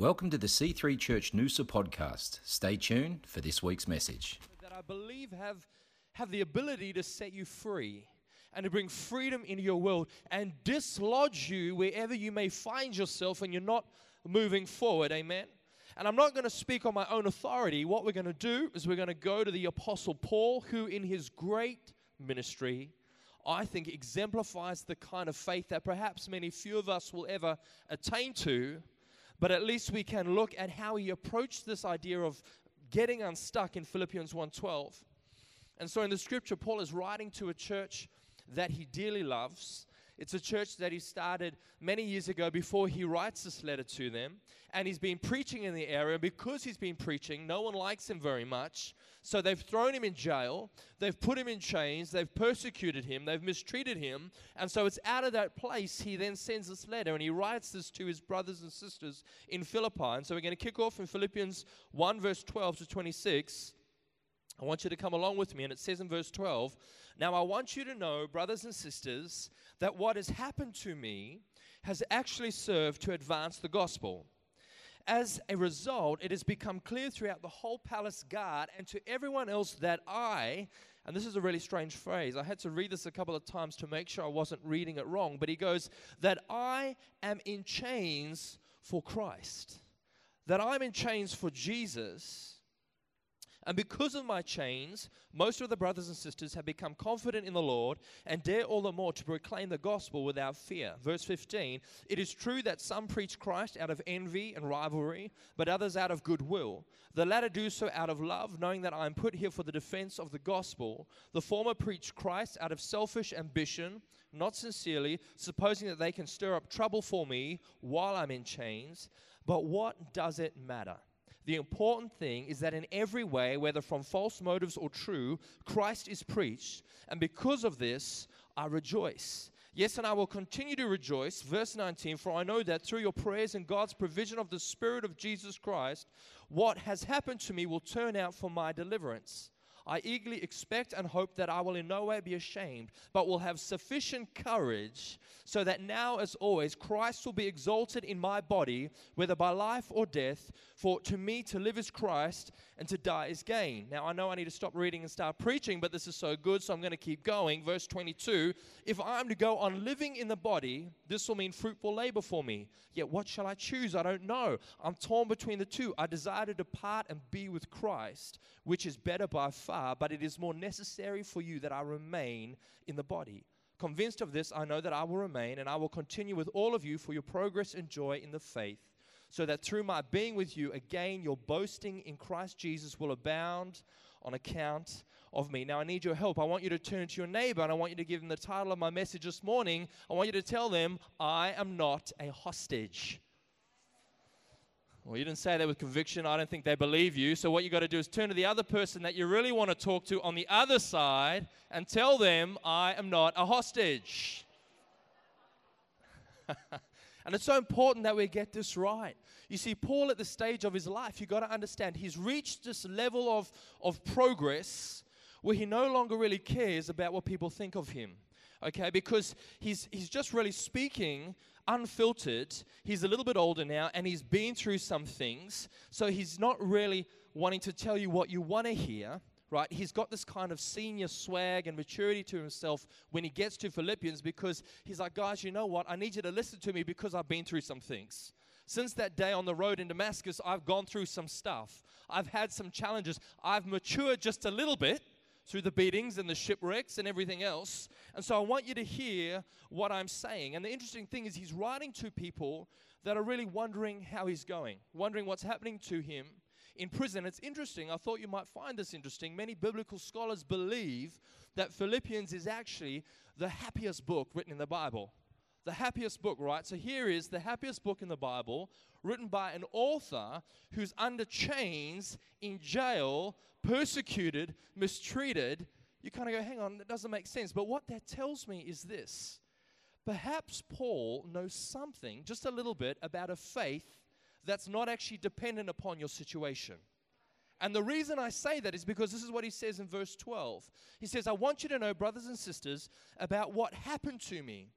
Welcome to the C3 Church Noosa podcast. Stay tuned for this week's message. that I believe have, have the ability to set you free and to bring freedom into your world and dislodge you wherever you may find yourself and you're not moving forward. Amen. And I'm not going to speak on my own authority. What we're going to do is we're going to go to the Apostle Paul, who in his great ministry, I think exemplifies the kind of faith that perhaps many few of us will ever attain to but at least we can look at how he approached this idea of getting unstuck in Philippians 1:12. And so in the scripture Paul is writing to a church that he dearly loves. It's a church that he started many years ago before he writes this letter to them. And he's been preaching in the area. Because he's been preaching, no one likes him very much. So they've thrown him in jail. They've put him in chains. They've persecuted him. They've mistreated him. And so it's out of that place he then sends this letter and he writes this to his brothers and sisters in Philippi. And so we're going to kick off in Philippians 1, verse 12 to 26. I want you to come along with me. And it says in verse 12 Now I want you to know, brothers and sisters, that what has happened to me has actually served to advance the gospel. As a result, it has become clear throughout the whole palace guard and to everyone else that I, and this is a really strange phrase, I had to read this a couple of times to make sure I wasn't reading it wrong, but he goes, that I am in chains for Christ, that I'm in chains for Jesus and because of my chains, most of the brothers and sisters have become confident in the Lord and dare all the more to proclaim the gospel without fear. Verse 15 It is true that some preach Christ out of envy and rivalry, but others out of goodwill. The latter do so out of love, knowing that I am put here for the defense of the gospel. The former preach Christ out of selfish ambition, not sincerely, supposing that they can stir up trouble for me while I'm in chains. But what does it matter? The important thing is that in every way, whether from false motives or true, Christ is preached. And because of this, I rejoice. Yes, and I will continue to rejoice. Verse 19 For I know that through your prayers and God's provision of the Spirit of Jesus Christ, what has happened to me will turn out for my deliverance. I eagerly expect and hope that I will in no way be ashamed, but will have sufficient courage so that now, as always, Christ will be exalted in my body, whether by life or death. For to me to live is Christ, and to die is gain. Now, I know I need to stop reading and start preaching, but this is so good, so I'm going to keep going. Verse 22 If I am to go on living in the body, this will mean fruitful labor for me. Yet what shall I choose? I don't know. I'm torn between the two. I desire to depart and be with Christ, which is better by far, but it is more necessary for you that I remain in the body. Convinced of this, I know that I will remain and I will continue with all of you for your progress and joy in the faith, so that through my being with you again, your boasting in Christ Jesus will abound on account of me. Now, I need your help. I want you to turn to your neighbor and I want you to give them the title of my message this morning. I want you to tell them, I am not a hostage. Well, you didn't say that with conviction. I don't think they believe you. So, what you got to do is turn to the other person that you really want to talk to on the other side and tell them, I am not a hostage. and it's so important that we get this right. You see, Paul at the stage of his life, you got to understand, he's reached this level of, of progress where he no longer really cares about what people think of him okay because he's he's just really speaking unfiltered. He's a little bit older now and he's been through some things. So he's not really wanting to tell you what you want to hear, right? He's got this kind of senior swag and maturity to himself when he gets to Philippians because he's like, guys, you know what? I need you to listen to me because I've been through some things. Since that day on the road in Damascus, I've gone through some stuff. I've had some challenges. I've matured just a little bit through the beatings and the shipwrecks and everything else. And so I want you to hear what I'm saying. And the interesting thing is, he's writing to people that are really wondering how he's going, wondering what's happening to him in prison. It's interesting. I thought you might find this interesting. Many biblical scholars believe that Philippians is actually the happiest book written in the Bible. The happiest book, right? So here is the happiest book in the Bible, written by an author who's under chains in jail persecuted, mistreated, you kind of go, hang on, that doesn't make sense. But what that tells me is this perhaps Paul knows something, just a little bit, about a faith that's not actually dependent upon your situation. And the reason I say that is because this is what he says in verse 12. He says, I want you to know, brothers and sisters, about what happened to me.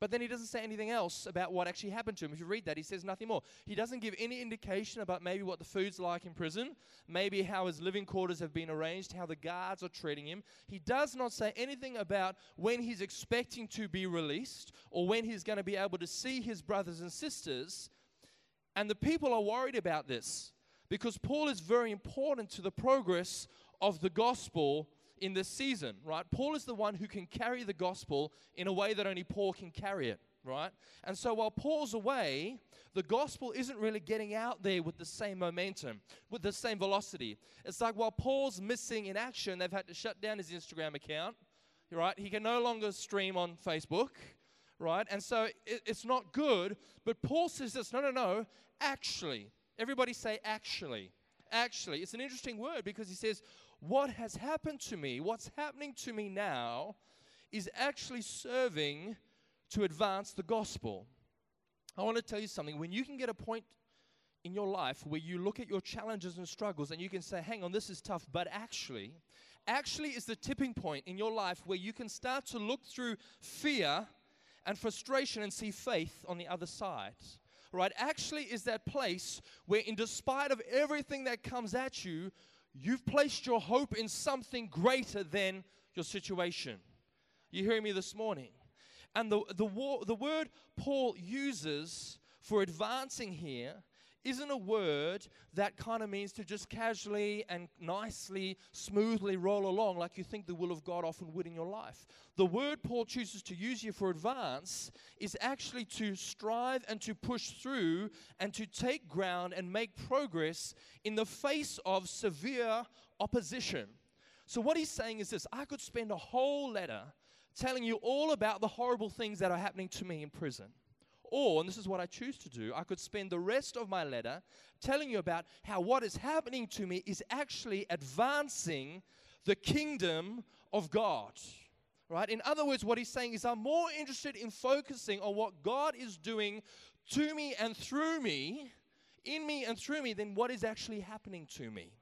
But then he doesn't say anything else about what actually happened to him. If you read that, he says nothing more. He doesn't give any indication about maybe what the food's like in prison, maybe how his living quarters have been arranged, how the guards are treating him. He does not say anything about when he's expecting to be released or when he's going to be able to see his brothers and sisters. And the people are worried about this because Paul is very important to the progress of the gospel in this season, right? Paul is the one who can carry the gospel in a way that only Paul can carry it, right? And so while Paul's away, the gospel isn't really getting out there with the same momentum, with the same velocity. It's like while Paul's missing in action, they've had to shut down his Instagram account, right? He can no longer stream on Facebook, right? And so it, it's not good, but Paul says this no, no, no, actually. Everybody say actually. Actually. It's an interesting word because he says, what has happened to me, what's happening to me now, is actually serving to advance the gospel. I want to tell you something. When you can get a point in your life where you look at your challenges and struggles and you can say, hang on, this is tough, but actually, actually is the tipping point in your life where you can start to look through fear and frustration and see faith on the other side. Right? Actually, is that place where, in despite of everything that comes at you, You've placed your hope in something greater than your situation. You hearing me this morning? And the, the, war, the word Paul uses for advancing here isn't a word that kind of means to just casually and nicely, smoothly roll along like you think the will of God often would in your life. The word Paul chooses to use here for advance is actually to strive and to push through and to take ground and make progress in the face of severe opposition. So, what he's saying is this I could spend a whole letter telling you all about the horrible things that are happening to me in prison. Or, and this is what I choose to do, I could spend the rest of my letter telling you about how what is happening to me is actually advancing the kingdom of God. Right? In other words, what he's saying is, I'm more interested in focusing on what God is doing to me and through me, in me and through me, than what is actually happening to me.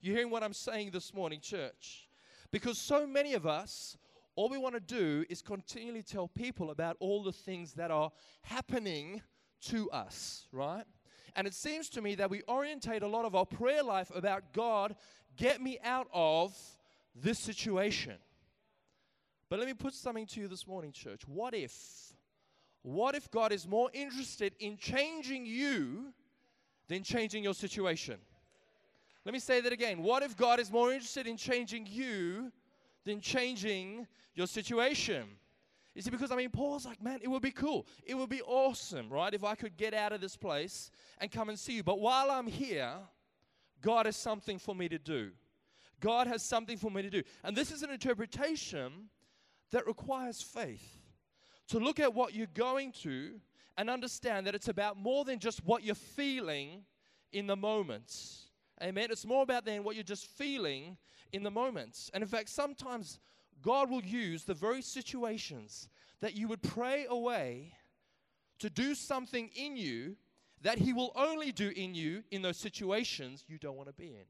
You hearing what I'm saying this morning, church? Because so many of us all we want to do is continually tell people about all the things that are happening to us, right? And it seems to me that we orientate a lot of our prayer life about God, get me out of this situation. But let me put something to you this morning, church. What if? What if God is more interested in changing you than changing your situation? Let me say that again. What if God is more interested in changing you than changing your situation. You see, because I mean, Paul's like, man, it would be cool. It would be awesome, right? If I could get out of this place and come and see you. But while I'm here, God has something for me to do. God has something for me to do. And this is an interpretation that requires faith. To look at what you're going to and understand that it's about more than just what you're feeling in the moments. Amen. It's more about than what you're just feeling in the moments. And in fact, sometimes God will use the very situations that you would pray away to do something in you that He will only do in you in those situations you don't want to be in.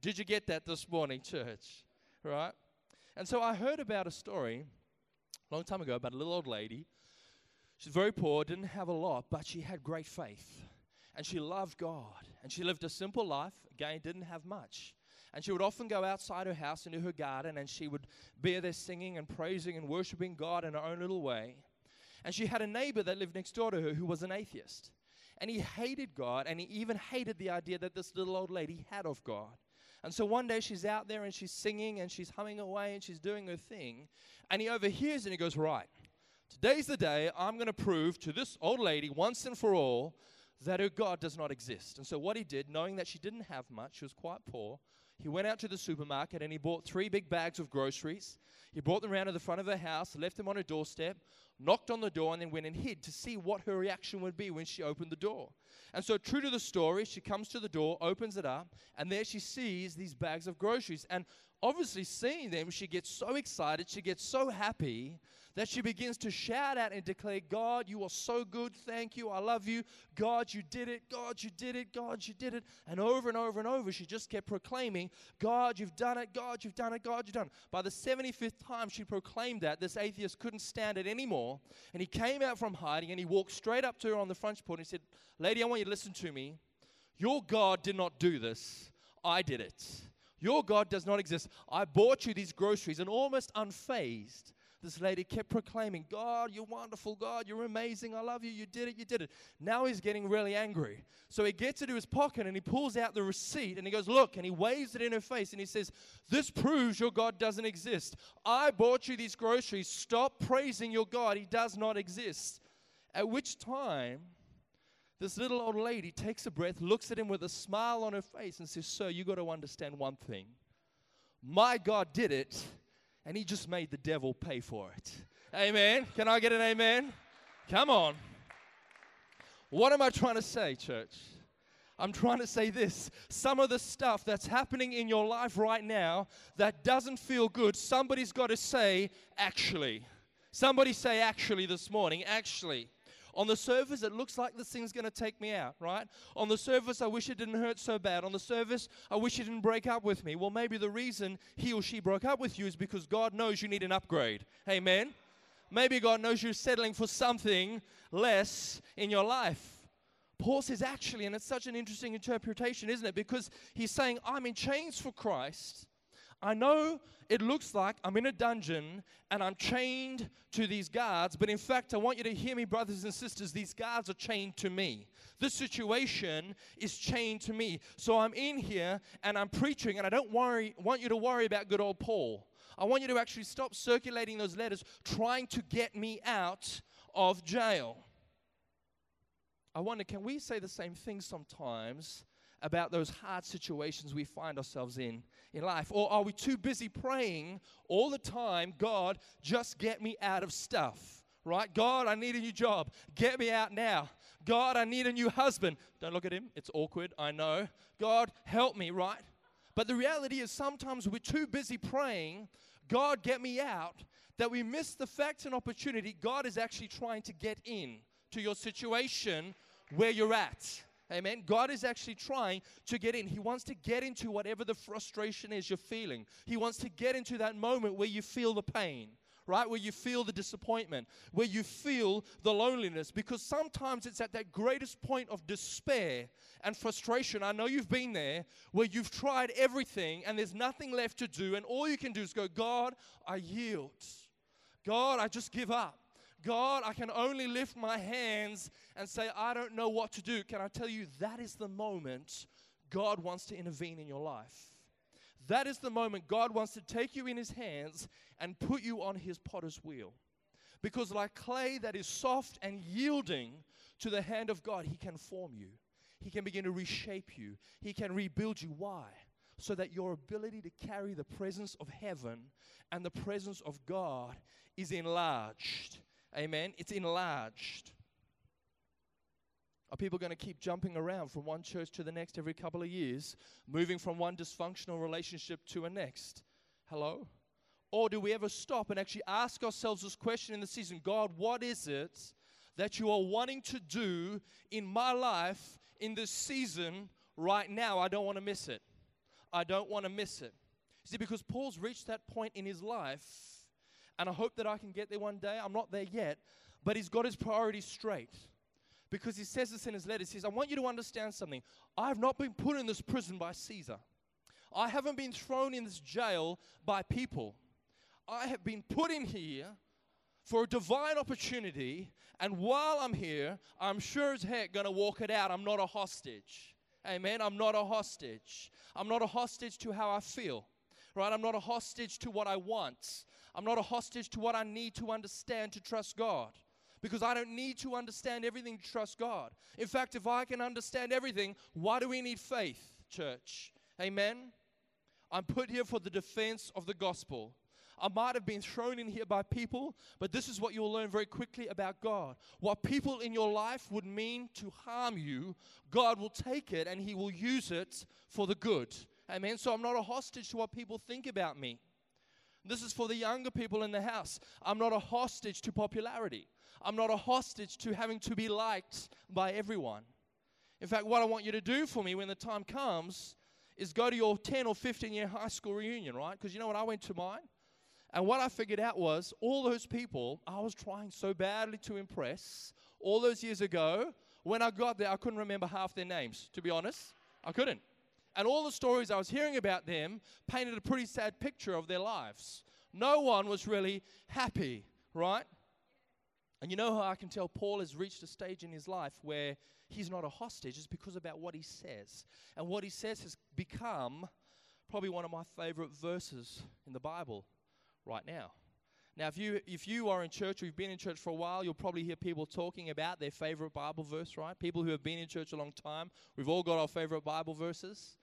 Did you get that this morning, church? Right? And so I heard about a story a long time ago about a little old lady. She's very poor, didn't have a lot, but she had great faith. And she loved God. And she lived a simple life. Again, didn't have much. And she would often go outside her house into her garden and she would be there singing and praising and worshiping God in her own little way. And she had a neighbor that lived next door to her who was an atheist. And he hated God and he even hated the idea that this little old lady had of God. And so one day she's out there and she's singing and she's humming away and she's doing her thing. And he overhears and he goes, Right, today's the day I'm going to prove to this old lady once and for all that her God does not exist. And so what he did, knowing that she didn't have much, she was quite poor, he went out to the supermarket and he bought three big bags of groceries. He brought them around to the front of her house, left them on her doorstep, knocked on the door, and then went and hid to see what her reaction would be when she opened the door. And so, true to the story, she comes to the door, opens it up, and there she sees these bags of groceries. And obviously seeing them, she gets so excited, she gets so happy that she begins to shout out and declare, God, you are so good. Thank you. I love you. God, you did it. God, you did it. God, you did it. And over and over and over, she just kept proclaiming, God, you've done it. God, you've done it. God, you've done it. By the 75th time she proclaimed that, this atheist couldn't stand it anymore. And he came out from hiding and he walked straight up to her on the front porch and he said, Lady, I want you to listen to me. Your God did not do this. I did it. Your God does not exist. I bought you these groceries and almost unfazed this lady kept proclaiming, God, you're wonderful. God, you're amazing. I love you. You did it. You did it. Now he's getting really angry. So he gets into his pocket and he pulls out the receipt and he goes, Look, and he waves it in her face and he says, This proves your God doesn't exist. I bought you these groceries. Stop praising your God. He does not exist. At which time, this little old lady takes a breath, looks at him with a smile on her face, and says, Sir, you got to understand one thing. My God did it and he just made the devil pay for it. Amen. Can I get an amen? Come on. What am I trying to say, church? I'm trying to say this. Some of the stuff that's happening in your life right now that doesn't feel good, somebody's got to say, actually. Somebody say, actually, this morning. Actually. On the surface, it looks like this thing's going to take me out, right? On the surface, I wish it didn't hurt so bad. On the surface, I wish it didn't break up with me. Well, maybe the reason he or she broke up with you is because God knows you need an upgrade. Amen? Maybe God knows you're settling for something less in your life. Paul says, actually, and it's such an interesting interpretation, isn't it? Because he's saying, I'm in chains for Christ. I know it looks like I'm in a dungeon and I'm chained to these guards, but in fact, I want you to hear me, brothers and sisters. These guards are chained to me. This situation is chained to me. So I'm in here and I'm preaching, and I don't worry, want you to worry about good old Paul. I want you to actually stop circulating those letters trying to get me out of jail. I wonder, can we say the same thing sometimes about those hard situations we find ourselves in in life? Or are we too busy praying all the time, God, just get me out of stuff? Right? God, I need a new job. Get me out now. God, I need a new husband. Don't look at him. It's awkward. I know. God, help me, right? But the reality is sometimes we're too busy praying, God, get me out, that we miss the fact and opportunity God is actually trying to get in to your situation where you're at. Amen. God is actually trying to get in. He wants to get into whatever the frustration is you're feeling. He wants to get into that moment where you feel the pain, right? Where you feel the disappointment, where you feel the loneliness. Because sometimes it's at that greatest point of despair and frustration. I know you've been there where you've tried everything and there's nothing left to do, and all you can do is go, God, I yield. God, I just give up. God, I can only lift my hands and say, I don't know what to do. Can I tell you, that is the moment God wants to intervene in your life. That is the moment God wants to take you in His hands and put you on His potter's wheel. Because, like clay that is soft and yielding to the hand of God, He can form you. He can begin to reshape you. He can rebuild you. Why? So that your ability to carry the presence of heaven and the presence of God is enlarged. Amen. It's enlarged. Are people going to keep jumping around from one church to the next every couple of years, moving from one dysfunctional relationship to a next? Hello? Or do we ever stop and actually ask ourselves this question in the season God, what is it that you are wanting to do in my life in this season right now? I don't want to miss it. I don't want to miss it. See, because Paul's reached that point in his life and I hope that I can get there one day. I'm not there yet, but he's got his priorities straight. Because he says this in his letter. He says, I want you to understand something. I have not been put in this prison by Caesar. I haven't been thrown in this jail by people. I have been put in here for a divine opportunity, and while I'm here, I'm sure as heck gonna walk it out. I'm not a hostage. Amen. I'm not a hostage. I'm not a hostage to how I feel. Right? I'm not a hostage to what I want. I'm not a hostage to what I need to understand to trust God. Because I don't need to understand everything to trust God. In fact, if I can understand everything, why do we need faith, church? Amen? I'm put here for the defense of the gospel. I might have been thrown in here by people, but this is what you'll learn very quickly about God. What people in your life would mean to harm you, God will take it and He will use it for the good. Amen. So I'm not a hostage to what people think about me. This is for the younger people in the house. I'm not a hostage to popularity. I'm not a hostage to having to be liked by everyone. In fact, what I want you to do for me when the time comes is go to your 10 or 15 year high school reunion, right? Because you know what? I went to mine. And what I figured out was all those people I was trying so badly to impress all those years ago, when I got there, I couldn't remember half their names, to be honest. I couldn't. And all the stories I was hearing about them painted a pretty sad picture of their lives. No one was really happy, right? And you know how I can tell Paul has reached a stage in his life where he's not a hostage? It's because about what he says. And what he says has become probably one of my favorite verses in the Bible right now. Now, if you if you are in church or you've been in church for a while, you'll probably hear people talking about their favorite Bible verse, right? People who have been in church a long time, we've all got our favorite Bible verses.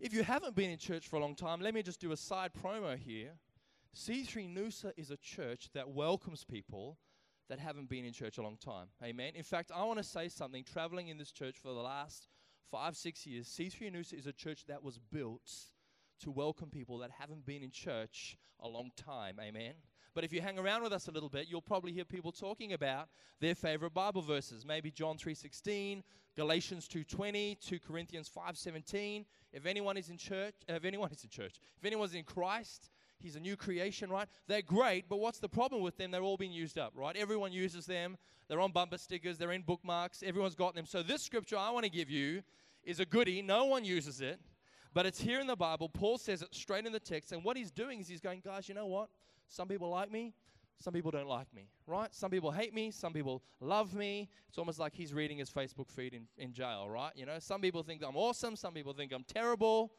If you haven't been in church for a long time, let me just do a side promo here. C3 Noosa is a church that welcomes people that haven't been in church a long time. Amen. In fact, I want to say something. Traveling in this church for the last five, six years, C3 Noosa is a church that was built to welcome people that haven't been in church a long time. Amen. But if you hang around with us a little bit, you'll probably hear people talking about their favorite Bible verses. Maybe John 3:16, Galatians 2:20, 2 Corinthians 5:17. If anyone is in church, if anyone is in church, if anyone's in Christ, he's a new creation, right? They're great, but what's the problem with them? They're all being used up, right? Everyone uses them. They're on bumper stickers, they're in bookmarks, everyone's got them. So this scripture I want to give you is a goodie. No one uses it. But it's here in the Bible. Paul says it straight in the text. And what he's doing is he's going, guys, you know what? Some people like me, some people don't like me, right? Some people hate me, some people love me. It's almost like he's reading his Facebook feed in, in jail, right? You know, some people think I'm awesome, some people think I'm terrible.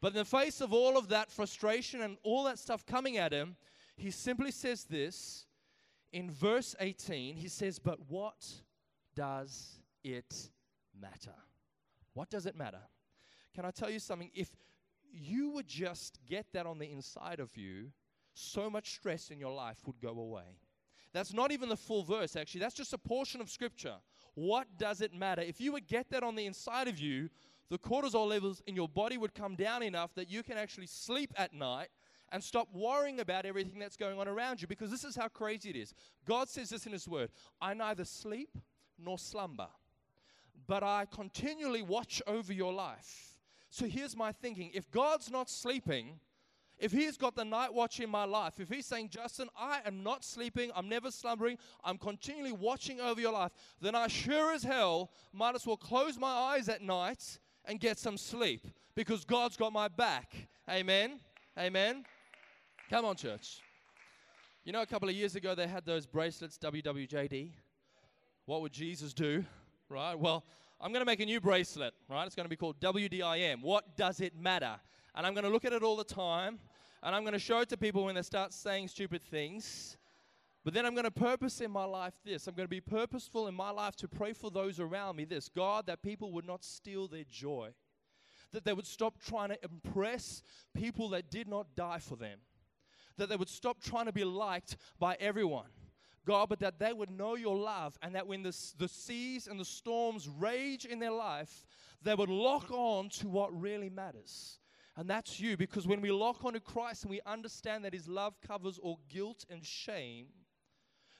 But in the face of all of that frustration and all that stuff coming at him, he simply says this in verse 18. He says, But what does it matter? What does it matter? Can I tell you something? If you would just get that on the inside of you, so much stress in your life would go away. That's not even the full verse, actually. That's just a portion of scripture. What does it matter? If you would get that on the inside of you, the cortisol levels in your body would come down enough that you can actually sleep at night and stop worrying about everything that's going on around you because this is how crazy it is. God says this in His Word I neither sleep nor slumber, but I continually watch over your life. So here's my thinking if God's not sleeping, if he's got the night watch in my life, if he's saying, Justin, I am not sleeping, I'm never slumbering, I'm continually watching over your life, then I sure as hell might as well close my eyes at night and get some sleep because God's got my back. Amen. Amen. Come on, church. You know, a couple of years ago, they had those bracelets, WWJD. What would Jesus do? Right? Well, I'm going to make a new bracelet, right? It's going to be called WDIM. What does it matter? And I'm going to look at it all the time and I'm going to show it to people when they start saying stupid things. But then I'm going to purpose in my life this. I'm going to be purposeful in my life to pray for those around me this God, that people would not steal their joy, that they would stop trying to impress people that did not die for them, that they would stop trying to be liked by everyone. God, but that they would know your love and that when the, the seas and the storms rage in their life, they would lock on to what really matters. And that's you because when we lock onto Christ and we understand that His love covers all guilt and shame,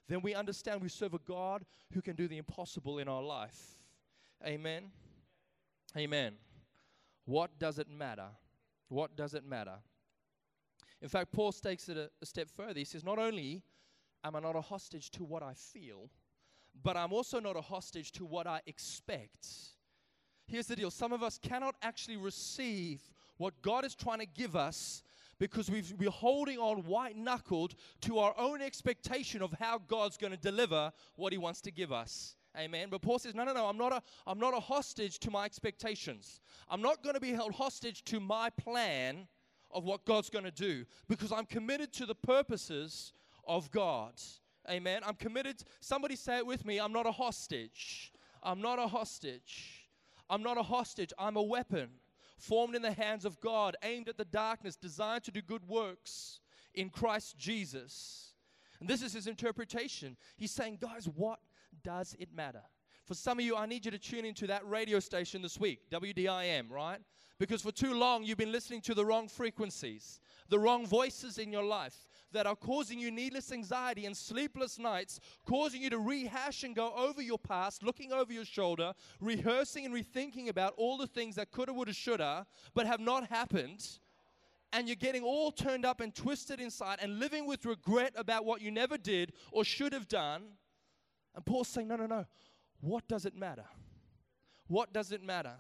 then we understand we serve a God who can do the impossible in our life. Amen. Amen. What does it matter? What does it matter? In fact, Paul takes it a, a step further. He says, Not only am I not a hostage to what I feel, but I'm also not a hostage to what I expect. Here's the deal some of us cannot actually receive what God is trying to give us because we've, we're holding on white knuckled to our own expectation of how God's going to deliver what He wants to give us. Amen. But Paul says, no, no, no, I'm not a, I'm not a hostage to my expectations. I'm not going to be held hostage to my plan of what God's going to do because I'm committed to the purposes of God. Amen. I'm committed. Somebody say it with me. I'm not a hostage. I'm not a hostage. I'm not a hostage. I'm a weapon formed in the hands of God, aimed at the darkness, designed to do good works in Christ Jesus. And this is his interpretation. He's saying, guys, what does it matter? For some of you, I need you to tune into that radio station this week, WDIM, right? Because for too long, you've been listening to the wrong frequencies, the wrong voices in your life that are causing you needless anxiety and sleepless nights, causing you to rehash and go over your past, looking over your shoulder, rehearsing and rethinking about all the things that coulda, woulda, shoulda, but have not happened. And you're getting all turned up and twisted inside and living with regret about what you never did or should have done. And Paul's saying, No, no, no. What does it matter? What does it matter?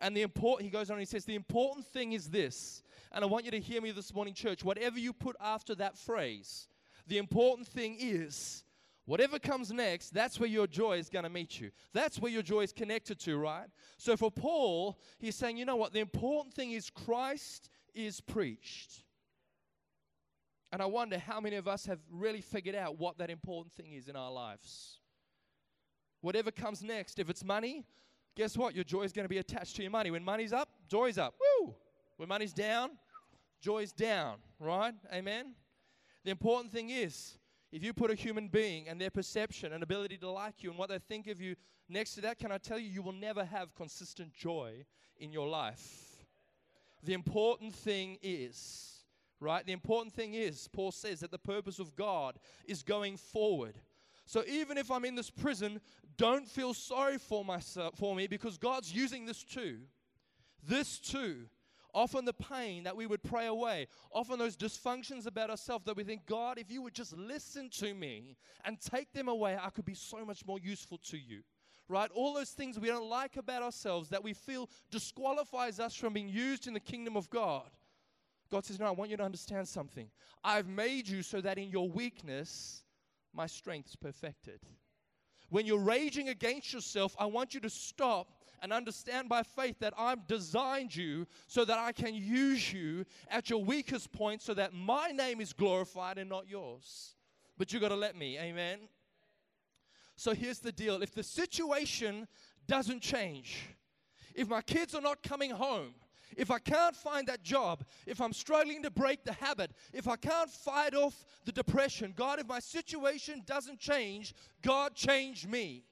And the important, he goes on he says, the important thing is this, and I want you to hear me this morning, church. Whatever you put after that phrase, the important thing is whatever comes next, that's where your joy is going to meet you. That's where your joy is connected to, right? So for Paul, he's saying, you know what? The important thing is Christ is preached. And I wonder how many of us have really figured out what that important thing is in our lives. Whatever comes next, if it's money, guess what? Your joy is going to be attached to your money. When money's up, joy's up. Woo! When money's down, joy's down, right? Amen? The important thing is, if you put a human being and their perception and ability to like you and what they think of you next to that, can I tell you, you will never have consistent joy in your life. The important thing is, right? The important thing is, Paul says that the purpose of God is going forward. So even if I'm in this prison, don't feel sorry for myself for me because God's using this too. This too often the pain that we would pray away, often those dysfunctions about ourselves that we think, God, if you would just listen to me and take them away, I could be so much more useful to you. Right? All those things we don't like about ourselves that we feel disqualifies us from being used in the kingdom of God. God says, No, I want you to understand something. I've made you so that in your weakness, my strength's perfected. When you're raging against yourself, I want you to stop and understand by faith that I've designed you so that I can use you at your weakest point so that my name is glorified and not yours. But you got to let me, amen? So here's the deal if the situation doesn't change, if my kids are not coming home, if I can't find that job, if I'm struggling to break the habit, if I can't fight off the depression, God, if my situation doesn't change, God, change me.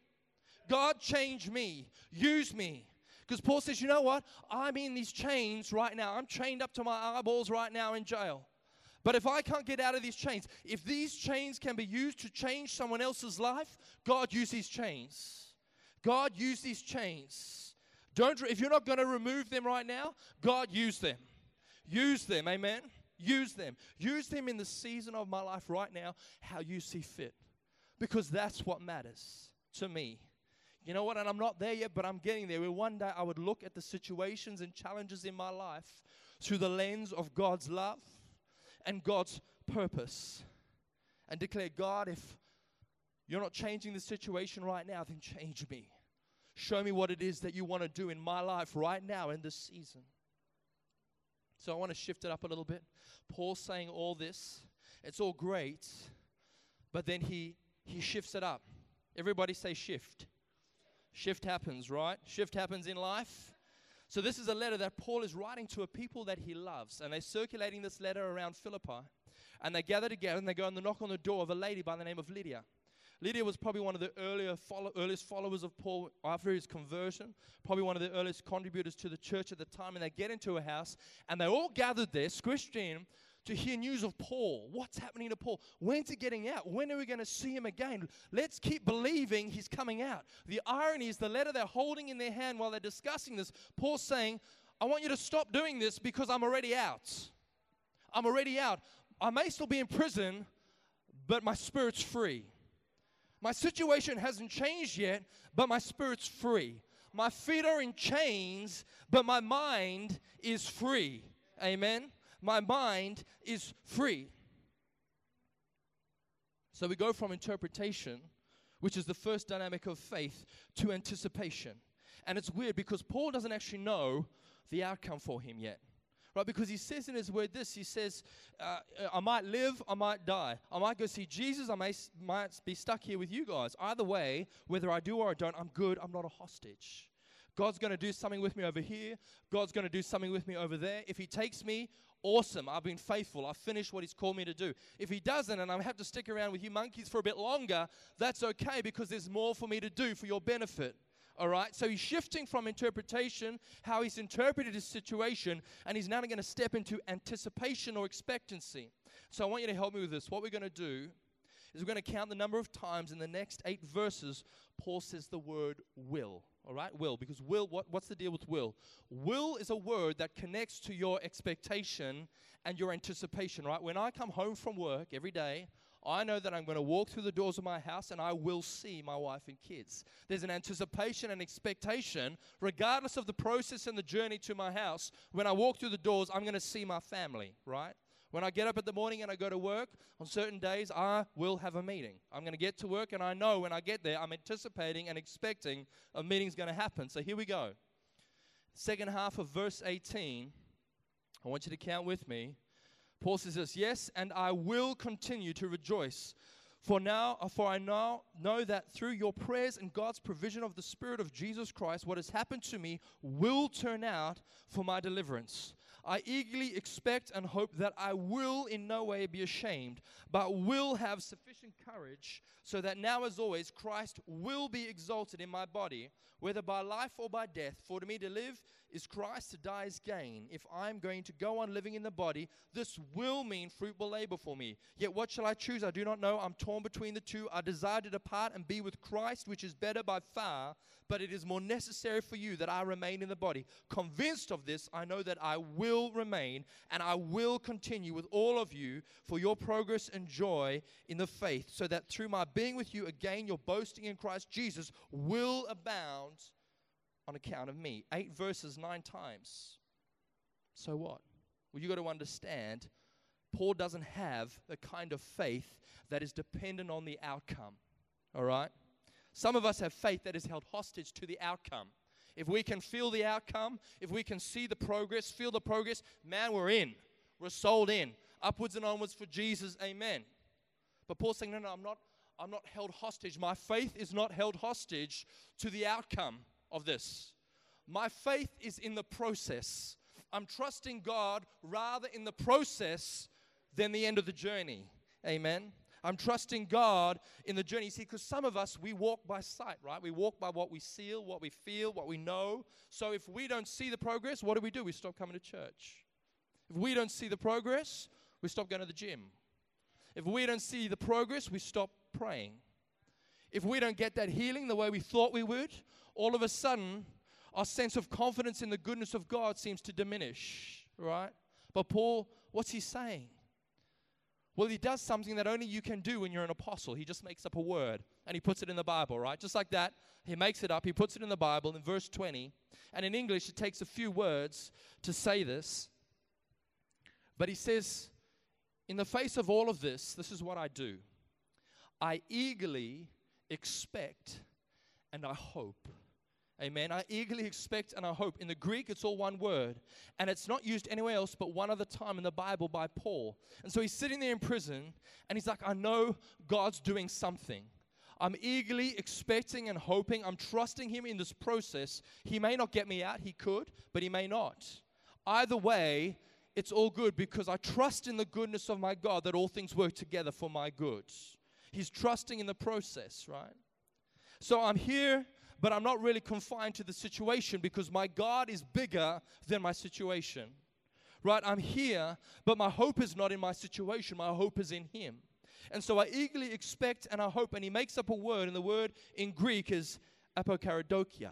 God, change me, use me. Because Paul says, you know what? I'm in these chains right now. I'm chained up to my eyeballs right now in jail. But if I can't get out of these chains, if these chains can be used to change someone else's life, God use these chains. God use these chains. Don't if you're not going to remove them right now, God use them. Use them, amen. Use them. Use them in the season of my life right now how you see fit. Because that's what matters to me you know what? And I'm not there yet, but I'm getting there. Where one day I would look at the situations and challenges in my life through the lens of God's love and God's purpose and declare, God, if you're not changing the situation right now, then change me. Show me what it is that you want to do in my life right now in this season. So I want to shift it up a little bit. Paul saying all this, it's all great, but then he he shifts it up. Everybody say shift. Shift happens, right? Shift happens in life. So, this is a letter that Paul is writing to a people that he loves, and they're circulating this letter around Philippi. And they gather together and they go and they knock on the door of a lady by the name of Lydia. Lydia was probably one of the earlier follow, earliest followers of Paul after his conversion, probably one of the earliest contributors to the church at the time. And they get into a house and they all gathered there, squished in, to hear news of Paul. What's happening to Paul? When's he getting out? When are we going to see him again? Let's keep believing he's coming out. The irony is the letter they're holding in their hand while they're discussing this, Paul's saying, I want you to stop doing this because I'm already out. I'm already out. I may still be in prison, but my spirit's free. My situation hasn't changed yet, but my spirit's free. My feet are in chains, but my mind is free. Amen my mind is free. So we go from interpretation, which is the first dynamic of faith, to anticipation. And it's weird because Paul doesn't actually know the outcome for him yet. Right, because he says in his word this, he says, uh, I might live, I might die. I might go see Jesus, I may, might be stuck here with you guys. Either way, whether I do or I don't, I'm good, I'm not a hostage. God's going to do something with me over here. God's going to do something with me over there. If He takes me, awesome. I've been faithful. I've finished what He's called me to do. If He doesn't, and I have to stick around with you monkeys for a bit longer, that's okay because there's more for me to do for your benefit. All right, so he's shifting from interpretation, how he's interpreted his situation, and he's now going to step into anticipation or expectancy. So I want you to help me with this. What we're going to do is we're going to count the number of times in the next eight verses Paul says the word will. All right, will, because will, what, what's the deal with will? Will is a word that connects to your expectation and your anticipation, right? When I come home from work every day, I know that I'm going to walk through the doors of my house and I will see my wife and kids. There's an anticipation and expectation, regardless of the process and the journey to my house. When I walk through the doors, I'm going to see my family, right? When I get up at the morning and I go to work, on certain days I will have a meeting. I'm going to get to work and I know when I get there, I'm anticipating and expecting a meeting's going to happen. So here we go. Second half of verse 18. I want you to count with me. Paul says this, yes, and I will continue to rejoice. For now, uh, for I now know that through your prayers and God's provision of the Spirit of Jesus Christ, what has happened to me will turn out for my deliverance. I eagerly expect and hope that I will in no way be ashamed, but will have sufficient courage, so that now, as always, Christ will be exalted in my body, whether by life or by death. For to me to live is Christ, to die is gain. If I'm going to go on living in the body, this will mean fruitful labor for me. Yet what shall I choose? I do not know. I'm torn between the two. I desire to depart and be with Christ, which is better by far, but it is more necessary for you that I remain in the body. Convinced of this, I know that I will remain and I will continue with all of you for your progress and joy in the faith, so that through my being with you again, your boasting in Christ Jesus will abound on account of me. Eight verses, nine times. So what? Well, you got to understand, Paul doesn't have the kind of faith that is dependent on the outcome. All right? Some of us have faith that is held hostage to the outcome. If we can feel the outcome, if we can see the progress, feel the progress, man, we're in. We're sold in. Upwards and onwards for Jesus. Amen. But Paul's saying, no, no, I'm not, I'm not held hostage. My faith is not held hostage to the outcome of this. My faith is in the process. I'm trusting God rather in the process than the end of the journey. Amen. I'm trusting God in the journey. See, because some of us, we walk by sight, right? We walk by what we see, what we feel, what we know. So if we don't see the progress, what do we do? We stop coming to church. If we don't see the progress, we stop going to the gym. If we don't see the progress, we stop praying. If we don't get that healing the way we thought we would, all of a sudden, our sense of confidence in the goodness of God seems to diminish, right? But Paul, what's he saying? Well, he does something that only you can do when you're an apostle. He just makes up a word and he puts it in the Bible, right? Just like that. He makes it up, he puts it in the Bible in verse 20. And in English, it takes a few words to say this. But he says, In the face of all of this, this is what I do I eagerly expect and I hope Amen. I eagerly expect and I hope. In the Greek, it's all one word. And it's not used anywhere else but one other time in the Bible by Paul. And so he's sitting there in prison and he's like, I know God's doing something. I'm eagerly expecting and hoping. I'm trusting him in this process. He may not get me out, he could, but he may not. Either way, it's all good because I trust in the goodness of my God that all things work together for my good. He's trusting in the process, right? So I'm here but I'm not really confined to the situation because my God is bigger than my situation. Right? I'm here, but my hope is not in my situation, my hope is in Him. And so I eagerly expect and I hope, and He makes up a word, and the word in Greek is apokaradokia.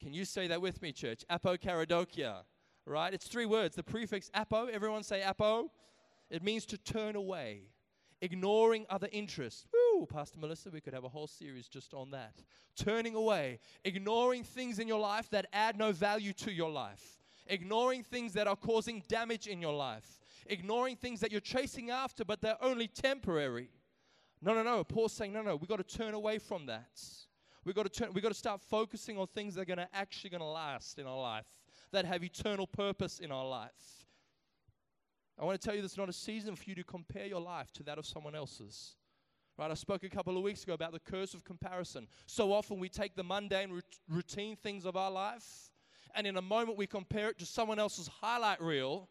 Can you say that with me, church? Apokaradokia. Right? It's three words. The prefix apo, everyone say apo. It means to turn away, ignoring other interests. Woo, Pastor Melissa, we could have a whole series just on that. Turning away, ignoring things in your life that add no value to your life, ignoring things that are causing damage in your life, ignoring things that you're chasing after, but they're only temporary. No, no, no. Paul's saying, no, no, we've got to turn away from that. We've got to turn, we've got to start focusing on things that are going to actually going to last in our life, that have eternal purpose in our life. I want to tell you this is not a season for you to compare your life to that of someone else's. Right, I spoke a couple of weeks ago about the curse of comparison. So often we take the mundane, routine things of our life, and in a moment we compare it to someone else's highlight reel,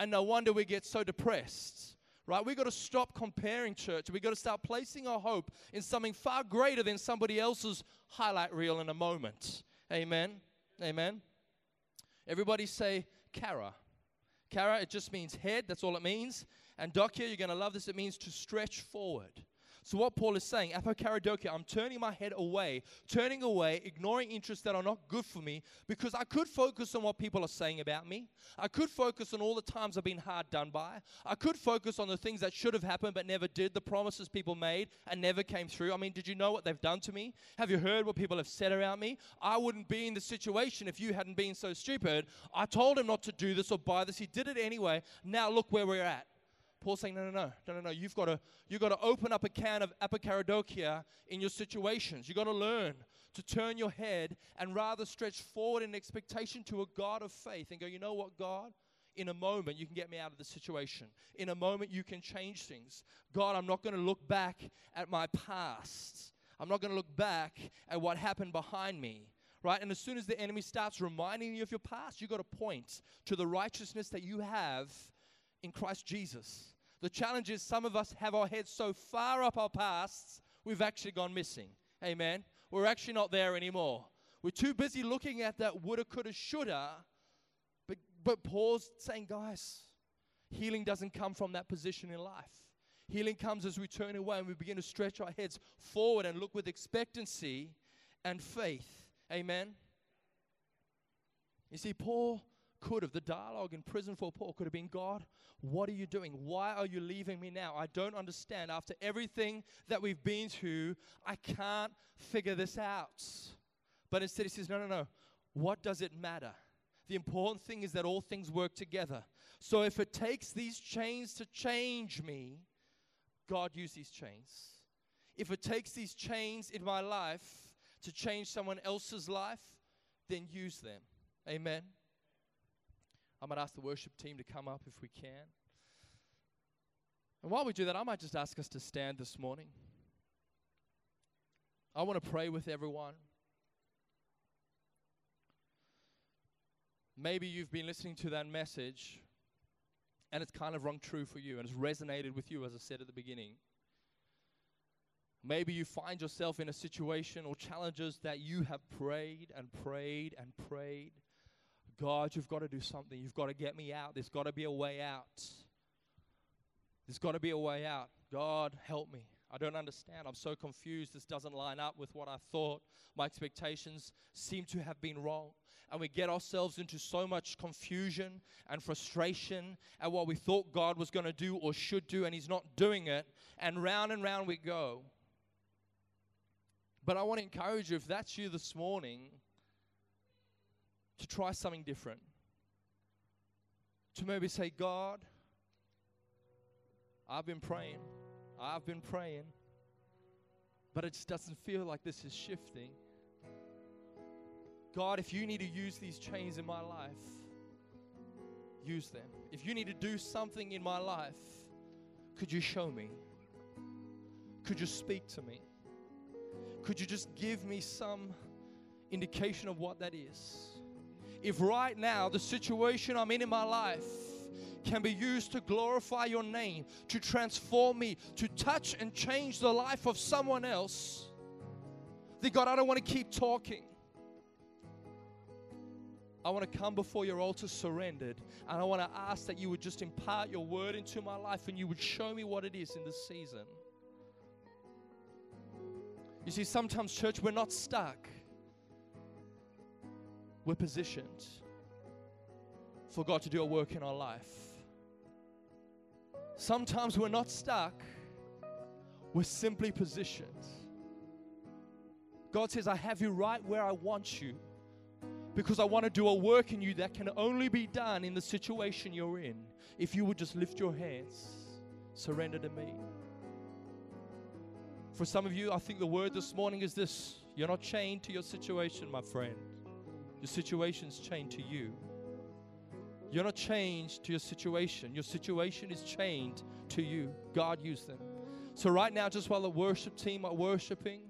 and no wonder we get so depressed. Right? We've got to stop comparing church. We've got to start placing our hope in something far greater than somebody else's highlight reel in a moment. Amen. Amen. Everybody say Kara. Kara, it just means head, that's all it means. And Dokia, you're going to love this, it means to stretch forward. So, what Paul is saying, apokaradokia, I'm turning my head away, turning away, ignoring interests that are not good for me, because I could focus on what people are saying about me. I could focus on all the times I've been hard done by. I could focus on the things that should have happened but never did, the promises people made and never came through. I mean, did you know what they've done to me? Have you heard what people have said around me? I wouldn't be in the situation if you hadn't been so stupid. I told him not to do this or buy this. He did it anyway. Now look where we're at. Paul's saying, no, no, no, no, no, no. You've got to, you've got to open up a can of apokaradokia in your situations. You've got to learn to turn your head and rather stretch forward in expectation to a God of faith and go, you know what, God? In a moment, you can get me out of the situation. In a moment, you can change things. God, I'm not going to look back at my past. I'm not going to look back at what happened behind me right? And as soon as the enemy starts reminding you of your past, you've got to point to the righteousness that you have in Christ Jesus. The challenge is some of us have our heads so far up our pasts, we've actually gone missing. Amen. We're actually not there anymore. We're too busy looking at that woulda, coulda, shoulda. But, but Paul's saying, guys, healing doesn't come from that position in life. Healing comes as we turn away and we begin to stretch our heads forward and look with expectancy and faith. Amen. You see, Paul could have, the dialogue in prison for Paul could have been God, what are you doing? Why are you leaving me now? I don't understand. After everything that we've been through, I can't figure this out. But instead, he says, No, no, no. What does it matter? The important thing is that all things work together. So if it takes these chains to change me, God use these chains. If it takes these chains in my life to change someone else's life, then use them. Amen. I might ask the worship team to come up if we can. And while we do that, I might just ask us to stand this morning. I want to pray with everyone. Maybe you've been listening to that message and it's kind of rung true for you and it's resonated with you, as I said at the beginning. Maybe you find yourself in a situation or challenges that you have prayed and prayed and prayed God, you've got to do something. You've got to get me out. There's got to be a way out. There's got to be a way out. God, help me. I don't understand. I'm so confused. This doesn't line up with what I thought. My expectations seem to have been wrong. And we get ourselves into so much confusion and frustration at what we thought God was going to do or should do, and He's not doing it. And round and round we go. But I want to encourage you if that's you this morning, to try something different. To maybe say, God, I've been praying, I've been praying, but it just doesn't feel like this is shifting. God, if you need to use these chains in my life, use them. If you need to do something in my life, could you show me? Could you speak to me? Could you just give me some indication of what that is? If right now the situation I'm in in my life can be used to glorify your name, to transform me, to touch and change the life of someone else, then God, I don't want to keep talking. I want to come before your altar surrendered, and I want to ask that you would just impart your word into my life and you would show me what it is in this season. You see, sometimes, church, we're not stuck we're positioned for God to do a work in our life. Sometimes we're not stuck, we're simply positioned. God says, I have you right where I want you because I want to do a work in you that can only be done in the situation you're in. If you would just lift your hands, surrender to me. For some of you, I think the word this morning is this you're not chained to your situation, my friend. Your situation's chained to you. You're not chained to your situation. Your situation is chained to you. God used them. So, right now, just while the worship team are worshiping,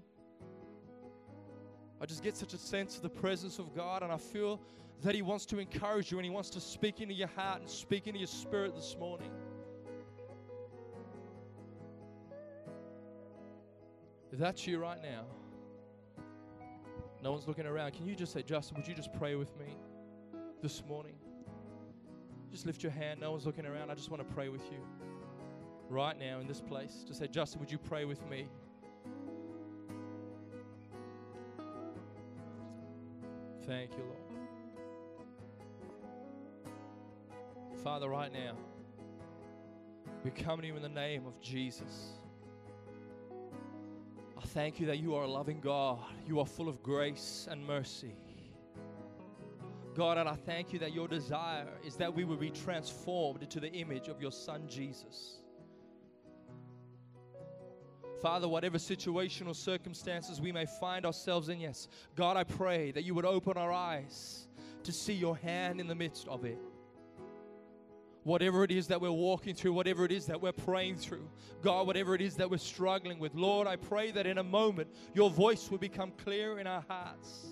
I just get such a sense of the presence of God, and I feel that He wants to encourage you and He wants to speak into your heart and speak into your spirit this morning. If that's you right now, no one's looking around. Can you just say, Justin, would you just pray with me this morning? Just lift your hand. No one's looking around. I just want to pray with you right now in this place. Just say, Justin, would you pray with me? Thank you, Lord. Father, right now, we come to you in the name of Jesus. Thank you that you are a loving God. You are full of grace and mercy. God, and I thank you that your desire is that we will be transformed into the image of your Son Jesus. Father, whatever situation or circumstances we may find ourselves in, yes, God, I pray that you would open our eyes to see your hand in the midst of it. Whatever it is that we're walking through, whatever it is that we're praying through, God, whatever it is that we're struggling with, Lord, I pray that in a moment your voice will become clear in our hearts.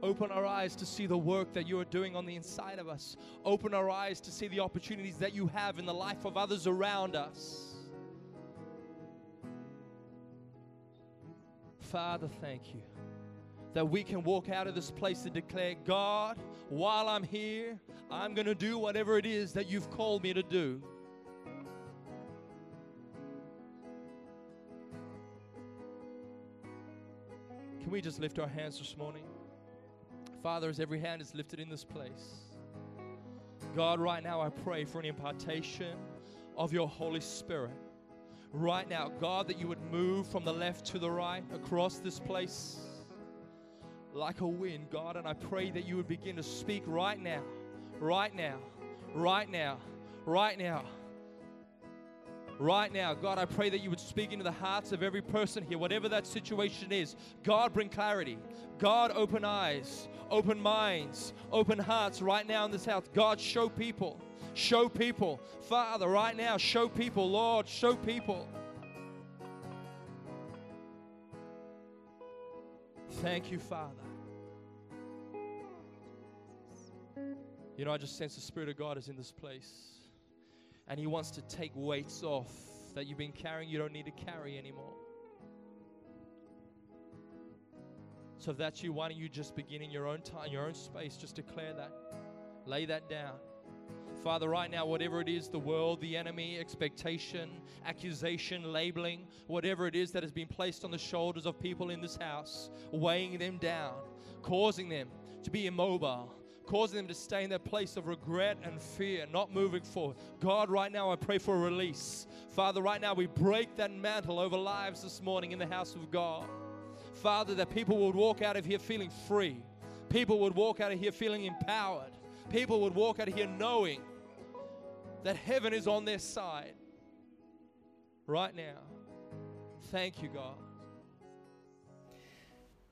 Open our eyes to see the work that you are doing on the inside of us. Open our eyes to see the opportunities that you have in the life of others around us. Father, thank you that we can walk out of this place and declare, God, while I'm here, I'm going to do whatever it is that you've called me to do. Can we just lift our hands this morning? Father, as every hand is lifted in this place, God, right now I pray for an impartation of your Holy Spirit right now, God, that you would move from the left to the right across this place like a wind, God. And I pray that you would begin to speak right now, right now, right now, right now. Right now, God, I pray that you would speak into the hearts of every person here, whatever that situation is. God, bring clarity. God, open eyes, open minds, open hearts right now in this house. God, show people Show people. Father, right now, show people. Lord, show people. Thank you, Father. You know, I just sense the Spirit of God is in this place. And He wants to take weights off that you've been carrying, you don't need to carry anymore. So if that's you, why don't you just begin in your own time, your own space, just declare that. Lay that down. Father, right now, whatever it is the world, the enemy, expectation, accusation, labeling, whatever it is that has been placed on the shoulders of people in this house, weighing them down, causing them to be immobile, causing them to stay in their place of regret and fear, not moving forward. God, right now, I pray for a release. Father, right now, we break that mantle over lives this morning in the house of God. Father, that people would walk out of here feeling free. People would walk out of here feeling empowered. People would walk out of here knowing that heaven is on their side right now. Thank you, God.